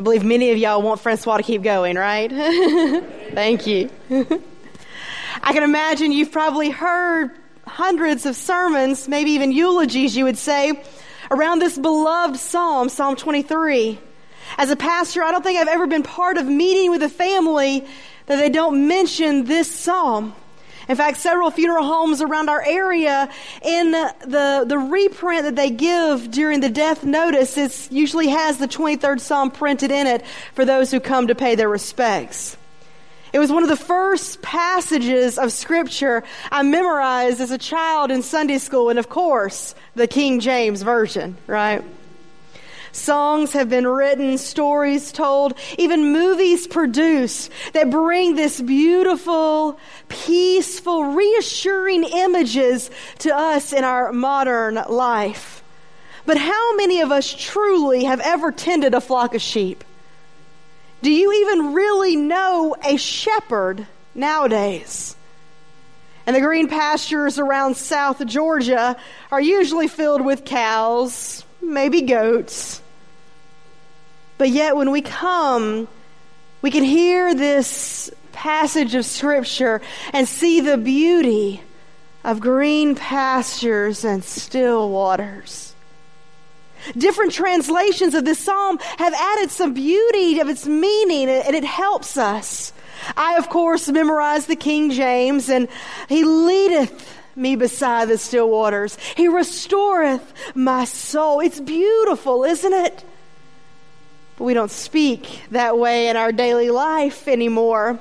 I believe many of y'all want Francois to keep going, right? Thank you. I can imagine you've probably heard hundreds of sermons, maybe even eulogies, you would say, around this beloved psalm, Psalm 23. As a pastor, I don't think I've ever been part of meeting with a family that they don't mention this psalm. In fact, several funeral homes around our area, in the, the reprint that they give during the death notice, it usually has the 23rd Psalm printed in it for those who come to pay their respects. It was one of the first passages of scripture I memorized as a child in Sunday school, and of course, the King James Version, right? Songs have been written, stories told, even movies produced that bring this beautiful, peaceful, reassuring images to us in our modern life. But how many of us truly have ever tended a flock of sheep? Do you even really know a shepherd nowadays? And the green pastures around South Georgia are usually filled with cows, maybe goats. But yet, when we come, we can hear this passage of Scripture and see the beauty of green pastures and still waters. Different translations of this psalm have added some beauty of its meaning, and it helps us. I, of course, memorized the King James, and He leadeth me beside the still waters. He restoreth my soul. It's beautiful, isn't it? But we don't speak that way in our daily life anymore.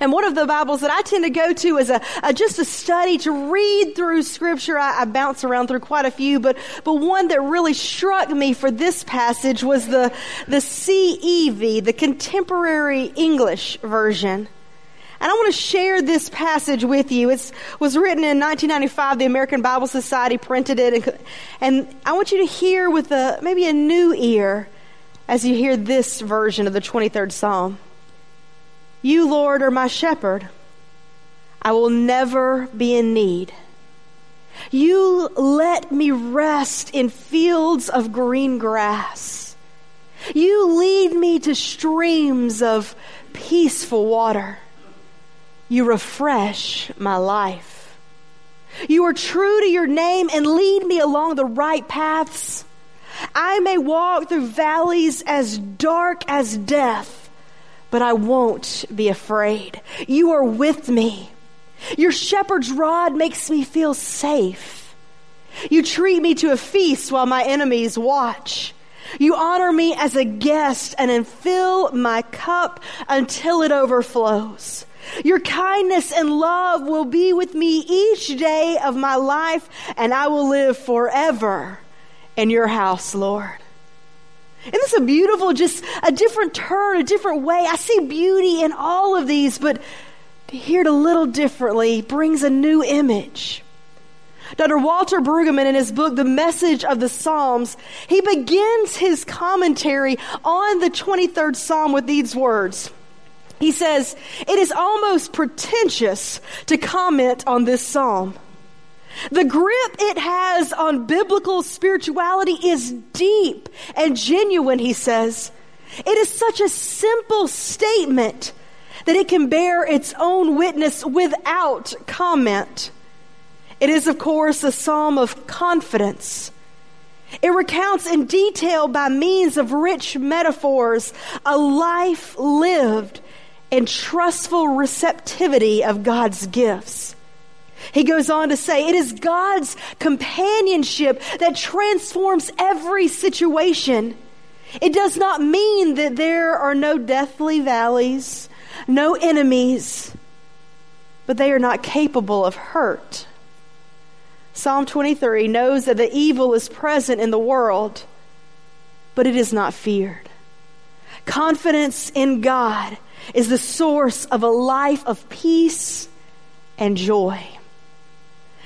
And one of the Bibles that I tend to go to is a, a just a study to read through Scripture. I, I, bounce around through quite a few, but but one that really struck me for this passage was the the CEV, the Contemporary English Version. And I want to share this passage with you. It was written in 1995. The American Bible Society printed it, and, and I want you to hear with a maybe a new ear as you hear this version of the 23rd Psalm. You, Lord, are my shepherd. I will never be in need. You let me rest in fields of green grass. You lead me to streams of peaceful water. You refresh my life. You are true to your name and lead me along the right paths. I may walk through valleys as dark as death but I won't be afraid. You are with me. Your shepherd's rod makes me feel safe. You treat me to a feast while my enemies watch. You honor me as a guest and then fill my cup until it overflows. Your kindness and love will be with me each day of my life, and I will live forever in your house, Lord. Isn't this a beautiful, just a different turn, a different way? I see beauty in all of these, but to hear it a little differently brings a new image. Dr. Walter Brueggemann, in his book, The Message of the Psalms, he begins his commentary on the 23rd Psalm with these words. He says, It is almost pretentious to comment on this psalm. The grip it has on biblical spirituality is deep and genuine, he says. It is such a simple statement that it can bear its own witness without comment. It is, of course, a psalm of confidence. It recounts in detail by means of rich metaphors a life lived in trustful receptivity of God's gifts. He goes on to say, it is God's companionship that transforms every situation. It does not mean that there are no deathly valleys, no enemies, but they are not capable of hurt. Psalm 23 knows that the evil is present in the world, but it is not feared. Confidence in God is the source of a life of peace and joy.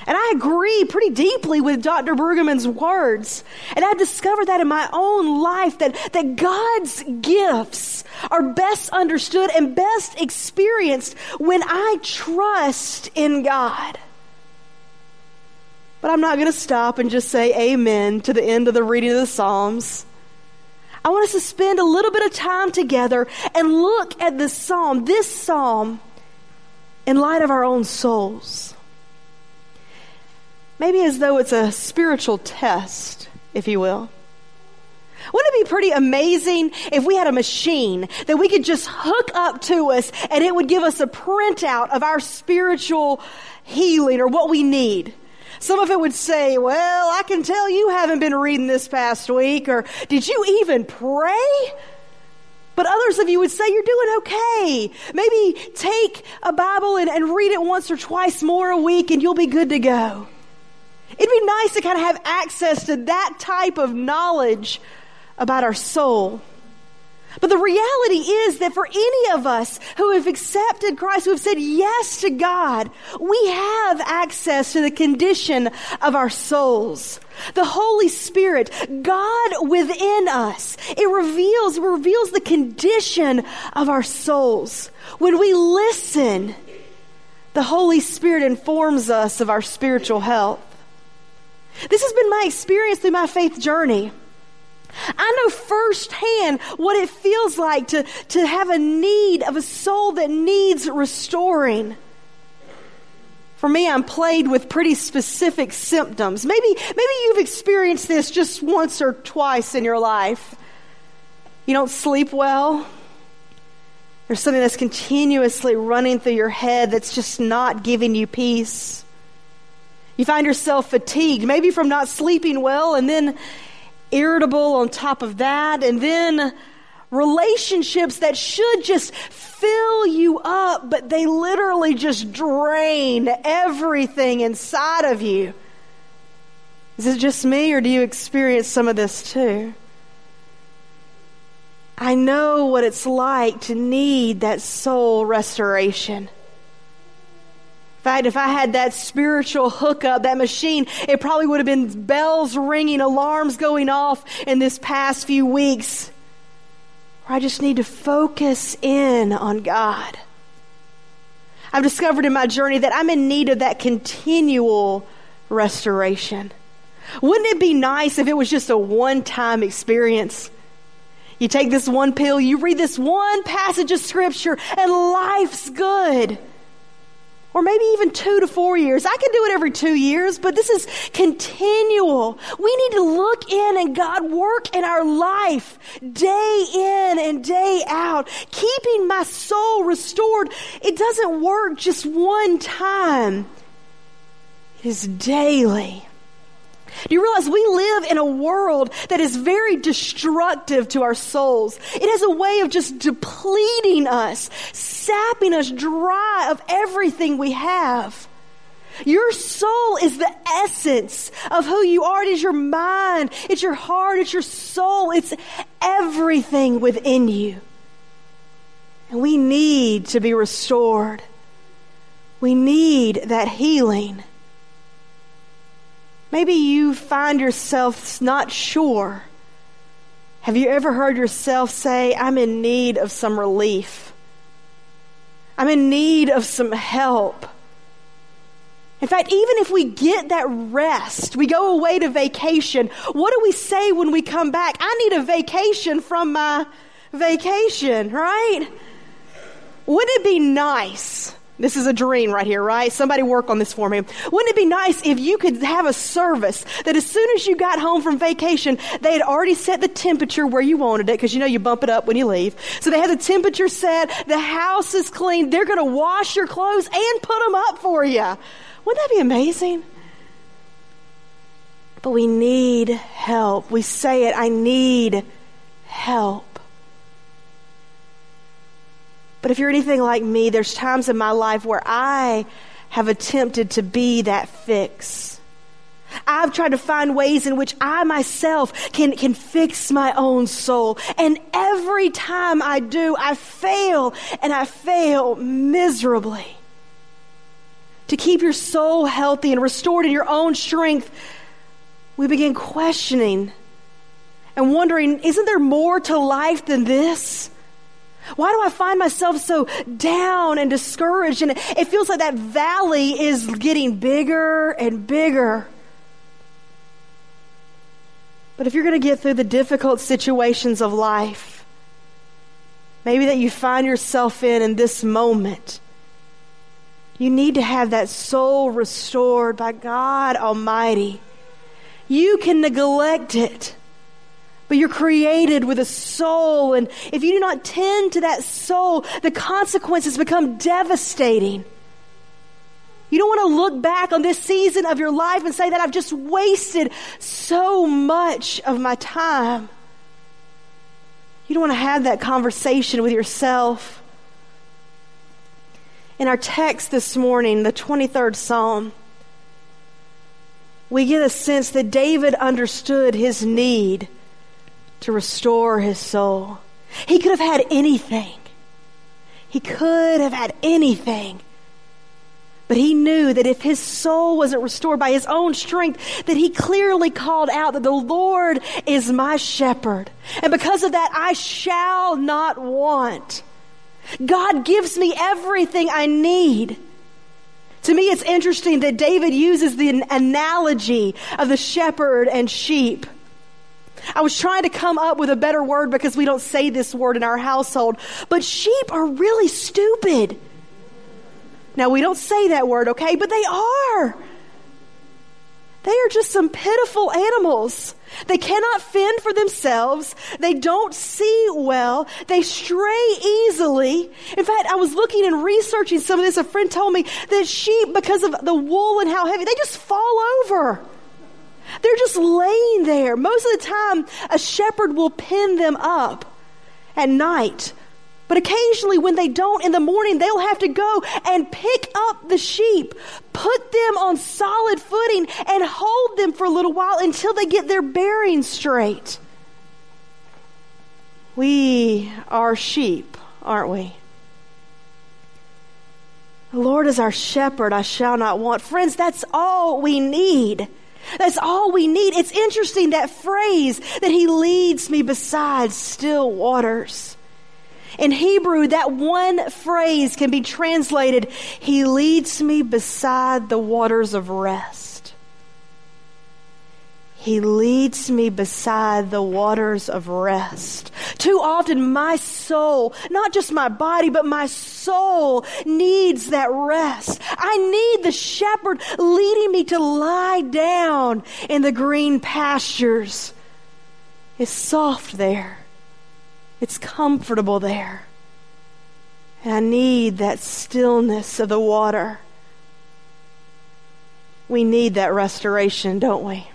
And I agree pretty deeply with Dr. Brueggemann's words. And I've discovered that in my own life that, that God's gifts are best understood and best experienced when I trust in God. But I'm not going to stop and just say amen to the end of the reading of the Psalms. I want us to spend a little bit of time together and look at this psalm, this psalm, in light of our own souls. Maybe as though it's a spiritual test, if you will. Wouldn't it be pretty amazing if we had a machine that we could just hook up to us and it would give us a printout of our spiritual healing or what we need? Some of it would say, well, I can tell you haven't been reading this past week, or did you even pray? But others of you would say you're doing okay. Maybe take a Bible and, and read it once or twice more a week and you'll be good to go. It'd be nice to kind of have access to that type of knowledge about our soul. But the reality is that for any of us who have accepted Christ, who have said yes to God, we have access to the condition of our souls. The Holy Spirit, God within us, it reveals, reveals the condition of our souls. When we listen, the Holy Spirit informs us of our spiritual health. This has been my experience through my faith journey. I know firsthand what it feels like to, to have a need of a soul that needs restoring. For me, I'm plagued with pretty specific symptoms. Maybe, maybe you've experienced this just once or twice in your life. You don't sleep well. There's something that's continuously running through your head that's just not giving you peace. You find yourself fatigued, maybe from not sleeping well, and then irritable on top of that, and then relationships that should just fill you up, but they literally just drain everything inside of you. Is it just me, or do you experience some of this too? I know what it's like to need that soul restoration. In fact, if I had that spiritual hookup, that machine, it probably would have been bells ringing, alarms going off in this past few weeks. I just need to focus in on God. I've discovered in my journey that I'm in need of that continual restoration. Wouldn't it be nice if it was just a one time experience? You take this one pill, you read this one passage of scripture, and life's good or maybe even two to four years. I can do it every two years, but this is continual. We need to look in and God work in our life day in and day out, keeping my soul restored. It doesn't work just one time. It is daily. Do you realize we live in a world that is very destructive to our souls? It has a way of just depleting us, sapping us dry of everything we have. Your soul is the essence of who you are. It is your mind, it's your heart, it's your soul, it's everything within you. And we need to be restored. We need that healing. Maybe you find yourself not sure. Have you ever heard yourself say, I'm in need of some relief? I'm in need of some help. In fact, even if we get that rest, we go away to vacation, what do we say when we come back? I need a vacation from my vacation, right? Wouldn't it be nice this is a dream right here, right? Somebody work on this for me. Wouldn't it be nice if you could have a service that as soon as you got home from vacation, they had already set the temperature where you wanted it, because you know you bump it up when you leave. So they have the temperature set, the house is clean, they're going to wash your clothes and put them up for you. Wouldn't that be amazing? But we need help. We say it, I need help. But if you're anything like me, there's times in my life where I have attempted to be that fix. I've tried to find ways in which I myself can, can fix my own soul. And every time I do, I fail and I fail miserably. To keep your soul healthy and restored in your own strength, we begin questioning and wondering, isn't there more to life than this? Why do I find myself so down and discouraged? And it feels like that valley is getting bigger and bigger. But if you're going to get through the difficult situations of life, maybe that you find yourself in in this moment, you need to have that soul restored by God Almighty. You can neglect it, but you're created with a soul, and if you do not tend to that soul, the consequences become devastating. You don't want to look back on this season of your life and say that I've just wasted so much of my time. You don't want to have that conversation with yourself. In our text this morning, the 23rd Psalm, we get a sense that David understood his need to restore his soul. He could have had anything. He could have had anything. But he knew that if his soul wasn't restored by his own strength, that he clearly called out that the Lord is my shepherd. And because of that, I shall not want. God gives me everything I need. To me, it's interesting that David uses the analogy of the shepherd and sheep. I was trying to come up with a better word because we don't say this word in our household, but sheep are really stupid. Now, we don't say that word, okay? But they are. They are just some pitiful animals. They cannot fend for themselves. They don't see well. They stray easily. In fact, I was looking and researching some of this. A friend told me that sheep, because of the wool and how heavy, they just fall over. They're just laying there. Most of the time, a shepherd will pin them up at night but occasionally, when they don't in the morning, they'll have to go and pick up the sheep, put them on solid footing, and hold them for a little while until they get their bearings straight. We are sheep, aren't we? The Lord is our shepherd, I shall not want. Friends, that's all we need. That's all we need. It's interesting that phrase that He leads me beside still waters. In Hebrew, that one phrase can be translated, He leads me beside the waters of rest. He leads me beside the waters of rest. Too often my soul, not just my body, but my soul needs that rest. I need the shepherd leading me to lie down in the green pastures. It's soft there. It's comfortable there. And I need that stillness of the water. We need that restoration, don't we?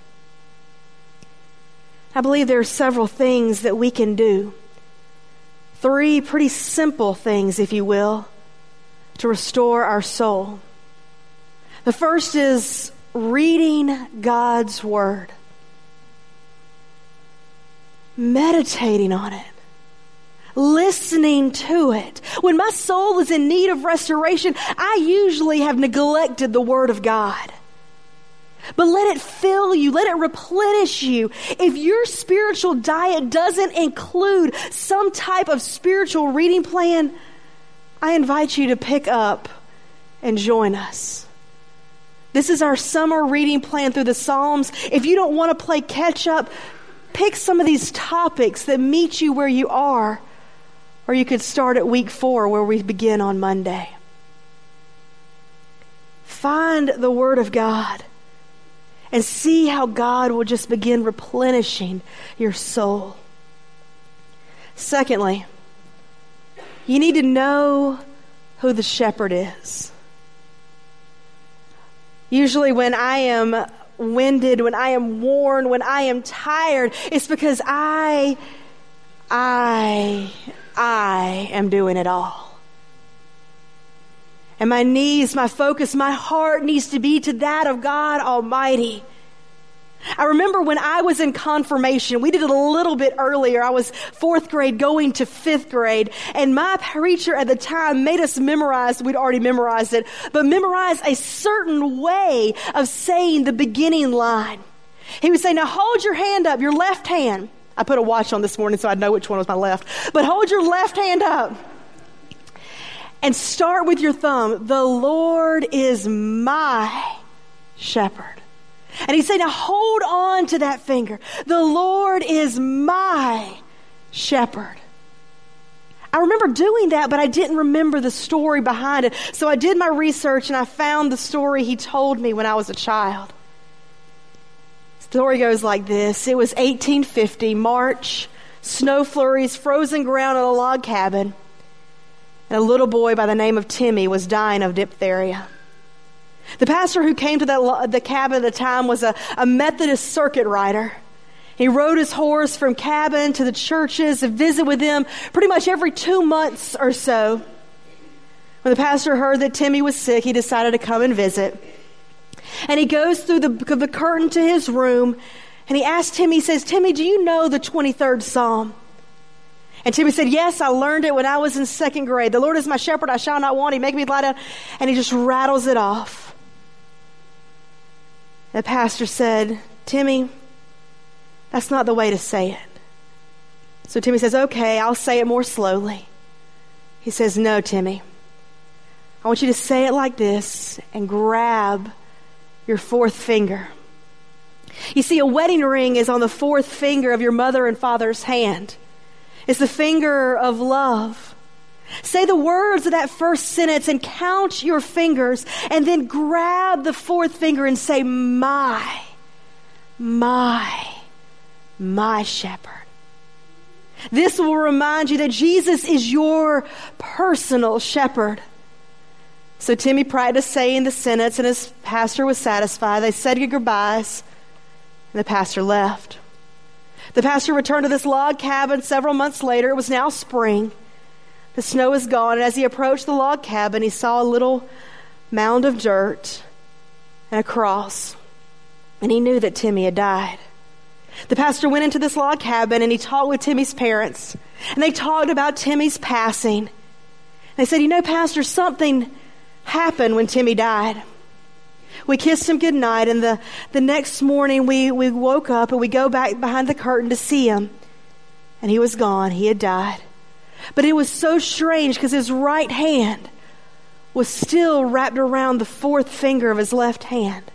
I believe there are several things that we can do. Three pretty simple things, if you will, to restore our soul. The first is reading God's Word, meditating on it listening to it. When my soul is in need of restoration, I usually have neglected the Word of God. But let it fill you. Let it replenish you. If your spiritual diet doesn't include some type of spiritual reading plan, I invite you to pick up and join us. This is our summer reading plan through the Psalms. If you don't want to play catch up, pick some of these topics that meet you where you are or you could start at week four where we begin on Monday. Find the Word of God and see how God will just begin replenishing your soul. Secondly, you need to know who the shepherd is. Usually, when I am winded, when I am worn, when I am tired, it's because I, I, I am doing it all. And my knees, my focus, my heart needs to be to that of God Almighty. I remember when I was in confirmation, we did it a little bit earlier. I was fourth grade going to fifth grade, and my preacher at the time made us memorize, we'd already memorized it, but memorize a certain way of saying the beginning line. He would say, Now hold your hand up, your left hand. I put a watch on this morning so I'd know which one was my left. But hold your left hand up and start with your thumb. The Lord is my shepherd. And he'd say, Now hold on to that finger. The Lord is my shepherd. I remember doing that, but I didn't remember the story behind it. So I did my research and I found the story he told me when I was a child. The story goes like this It was 1850, March, snow flurries, frozen ground at a log cabin, and a little boy by the name of Timmy was dying of diphtheria. The pastor who came to that, the cabin at the time was a, a Methodist circuit rider. He rode his horse from cabin to the churches to visit with them pretty much every two months or so. When the pastor heard that Timmy was sick, he decided to come and visit. And he goes through the, the curtain to his room and he asked Timmy, he says, Timmy, do you know the 23rd Psalm? And Timmy said, Yes, I learned it when I was in second grade. The Lord is my shepherd, I shall not want. He make me lie down. And he just rattles it off. The pastor said, Timmy, that's not the way to say it. So Timmy says, Okay, I'll say it more slowly. He says, No, Timmy. I want you to say it like this and grab your fourth finger. You see, a wedding ring is on the fourth finger of your mother and father's hand. It's the finger of love. Say the words of that first sentence and count your fingers and then grab the fourth finger and say, My, my, my shepherd. This will remind you that Jesus is your personal shepherd. So Timmy practiced saying the sentence, and his pastor was satisfied. They said goodbyes, and the pastor left. The pastor returned to this log cabin several months later. It was now spring. The snow was gone, and as he approached the log cabin, he saw a little mound of dirt and a cross, and he knew that Timmy had died. The pastor went into this log cabin and he talked with Timmy's parents, and they talked about Timmy's passing. They said, You know, Pastor, something happened when Timmy died. We kissed him goodnight, and the, the next morning we, we woke up and we go back behind the curtain to see him. And he was gone. He had died. But it was so strange because his right hand was still wrapped around the fourth finger of his left hand.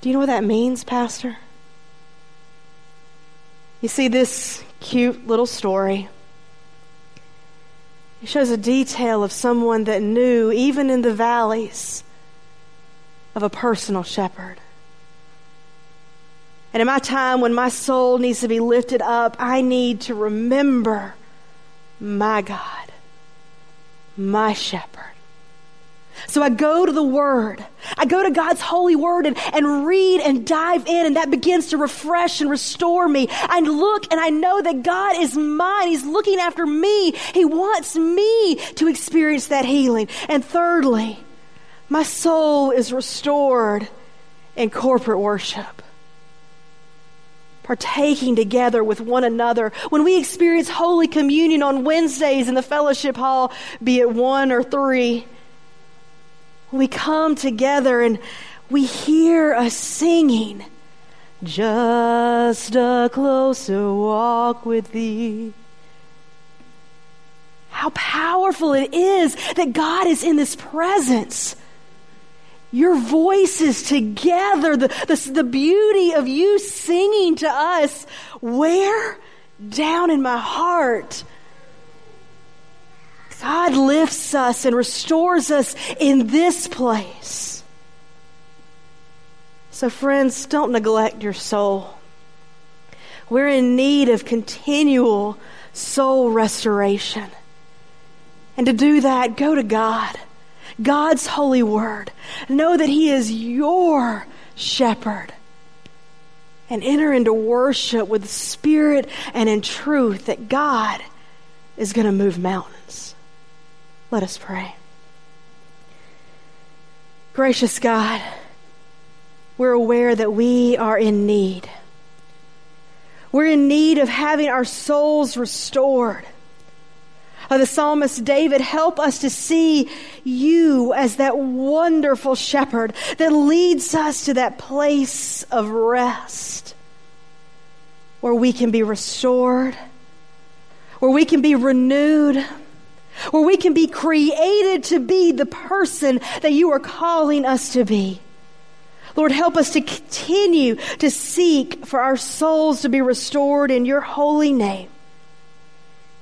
Do you know what that means, Pastor? You see, this cute little story. It shows a detail of someone that knew, even in the valleys, of a personal shepherd. And in my time when my soul needs to be lifted up, I need to remember my God, my shepherd. So I go to the Word. I go to God's holy Word and, and read and dive in, and that begins to refresh and restore me. I look and I know that God is mine. He's looking after me. He wants me to experience that healing. And thirdly, my soul is restored in corporate worship partaking together with one another. When we experience Holy Communion on Wednesdays in the fellowship hall, be it one or three, we come together and we hear us singing, Just a closer walk with thee. How powerful it is that God is in this presence your voices together, the, the, the beauty of you singing to us, where? Down in my heart. God lifts us and restores us in this place. So, friends, don't neglect your soul. We're in need of continual soul restoration. And to do that, go to God. God's holy word. Know that He is your shepherd. And enter into worship with spirit and in truth that God is going to move mountains. Let us pray. Gracious God, we're aware that we are in need. We're in need of having our souls restored of the psalmist David, help us to see you as that wonderful shepherd that leads us to that place of rest where we can be restored, where we can be renewed, where we can be created to be the person that you are calling us to be. Lord, help us to continue to seek for our souls to be restored in your holy name.